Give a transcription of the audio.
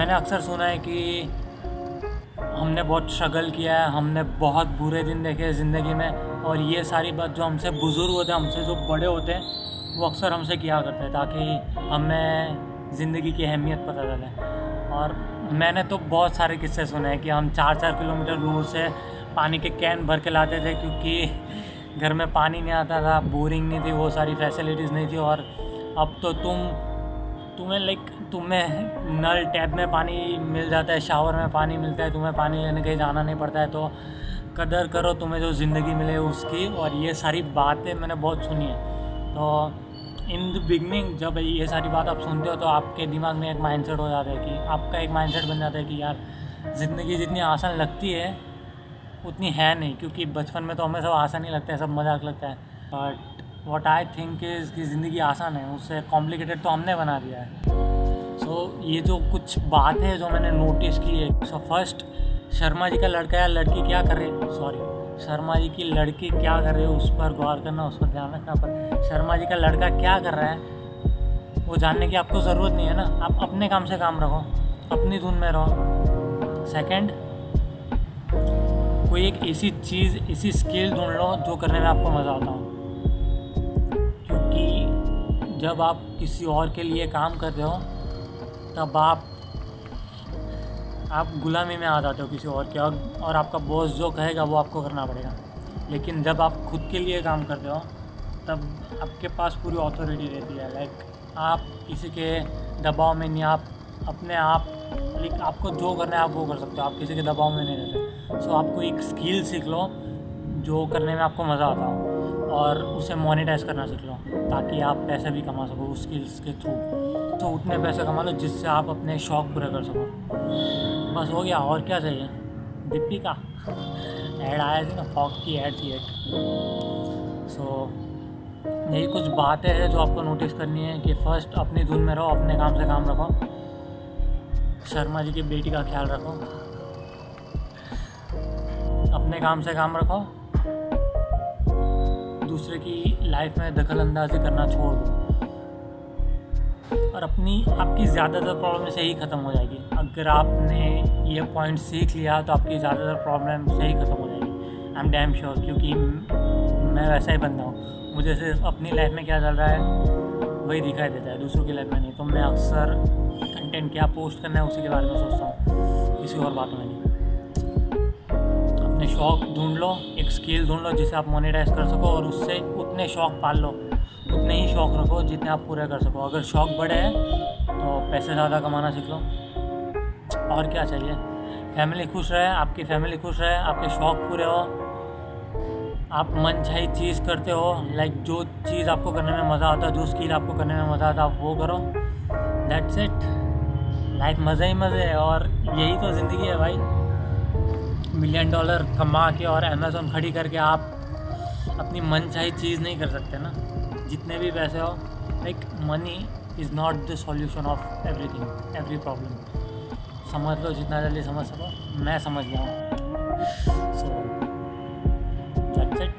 मैंने अक्सर सुना है कि हमने बहुत स्ट्रगल किया है, हमने बहुत बुरे दिन देखे ज़िंदगी में, और ये सारी बात जो हमसे बुज़ुर्ग होते हैं, हमसे जो बड़े होते हैं, वो अक्सर हमसे किया करते हैं ताकि हमें ज़िंदगी की अहमियत पता चले। और मैंने तो बहुत सारे किस्से सुने हैं कि हम चार चार किलोमीटर दूर से पानी के कैन भर के लाते थे क्योंकि घर में पानी नहीं आता था, बोरिंग नहीं थी, वो सारी फैसिलिटीज़ नहीं थी, और अब तो तुम तुम्हें लाइक तुम्हें नल टैप में पानी मिल जाता है शावर में पानी मिलता है, तुम्हें पानी लेने कहीं जाना नहीं पड़ता है तो कदर करो तुम्हें जो ज़िंदगी मिले उसकी। और ये सारी बातें मैंने बहुत सुनी है। तो इन द बिगनिंग जब ये सारी बात आप सुनते हो तो आपके दिमाग में एक माइंडसेट हो जाता है कि, आपका एक माइंडसेट बन जाता है कि यार, ज़िंदगी जितनी आसान लगती है, उतनी है नहीं। क्योंकि बचपन में तो हमें सब आसान ही लगता है, सब मज़ाक लगता है। But what I think is कि ज़िंदगी आसान है उससे कॉम्प्लिकेटेड तो हमने बना दिया है। सो so, ये जो कुछ बात है जो मैंने नोटिस की है सो फ़र्स्ट शर्मा जी का लड़का या लड़की क्या कर रहे सॉरी शर्मा जी की लड़की क्या कर रही है उस पर गौर करना उस पर ध्यान रखना। पर शर्मा जी का लड़का क्या कर रहा है वो जानने की आपको ज़रूरत नहीं है ना। आप अपने काम से काम रखो अपनी धुन में रहो। सेकंड कोई एक ऐसी चीज़ ऐसी स्किल ढूंढ लो जो करने में आपको मज़ा आता हो। जब आप किसी और के लिए काम करते हो तब आप आप गुलामी में आ जाते हो किसी और के और, और आपका बॉस जो कहेगा वो आपको करना पड़ेगा। लेकिन जब आप खुद के लिए काम करते हो तब आपके पास पूरी अथॉरिटी रहती है। लाइक आप किसी के दबाव में नहीं आप अपने आप लाइक आपको जो करना है आप वो कर सकते हो। आप किसी के दबाव में नहीं रहते। सो so, आपको एक स्किल सीख लो जो करने में आपको मज़ा आता हो। और उसे मोनिटाइज करना सीख लो, ताकि आप पैसे भी कमा सको उस स्किल्स के थ्रू तो उतने पैसे कमा लो जिससे आप अपने शौक़ पूरे कर सको। बस हो गया, और क्या चाहिए? दीपिका। ऐड आया थी ना फॉक की ऐड थी एक। सो यही कुछ बातें हैं जो आपको नोटिस करनी है कि फ़र्स्ट अपनी धुन में रहो, अपने काम से काम रखो। शर्मा जी की बेटी का ख्याल रखो। अपने काम से काम रखो। दूसरे की लाइफ में दखल अंदाजी करना छोड़ दो। और अपनी, आपकी ज़्यादातर प्रॉब्लम से ही ख़त्म हो जाएगी। अगर आपने ये पॉइंट सीख लिया तो आपकी ज़्यादातर प्रॉब्लम से ही ख़त्म हो जाएगी। आई एम डैम श्योर क्योंकि मैं वैसा ही बंदा हूँ। मुझे सिर्फ़ अपनी लाइफ में क्या चल रहा है, वही दिखाई देता है, दूसरों की लाइफ में नहीं। तो मैं अक्सर कंटेंट क्या पोस्ट करना है, उसी के बारे में सोचता हूँ। किसी और बात में नहीं। अपने शौक़ ढूंढ लो, एक स्किल ढूंढ लो जिसे आप मोनिटाइज कर सको और उससे उतने शौक़ पाल लो। उतने ही शौक़ रखो जितने आप पूरे कर सको। अगर शौक़ बड़े हैं तो पैसे ज़्यादा कमाना सीख लो। और क्या चाहिए? फैमिली खुश रहे, आपकी फैमिली खुश रहे, आपके शौक़ पूरे हो। आप मन चाही चीज़ करते हो लाइक जो चीज़ आपको करने में मज़ा आता है जो स्किल आपको करने में मज़ा आता है आप वो करो। दैट्स इट लाइफ मज़े ही मज़े है और यही तो ज़िंदगी है भाई। मिलियन डॉलर कमा के और अमेज़ोन खड़ी करके आप अपनी मन चाही चीज़ नहीं कर सकते ना। जितने भी पैसे हो like money is not the solution of everything every problem समझ लो, जितना जल्दी समझ सको, मैं समझ गया हूँ। So that's it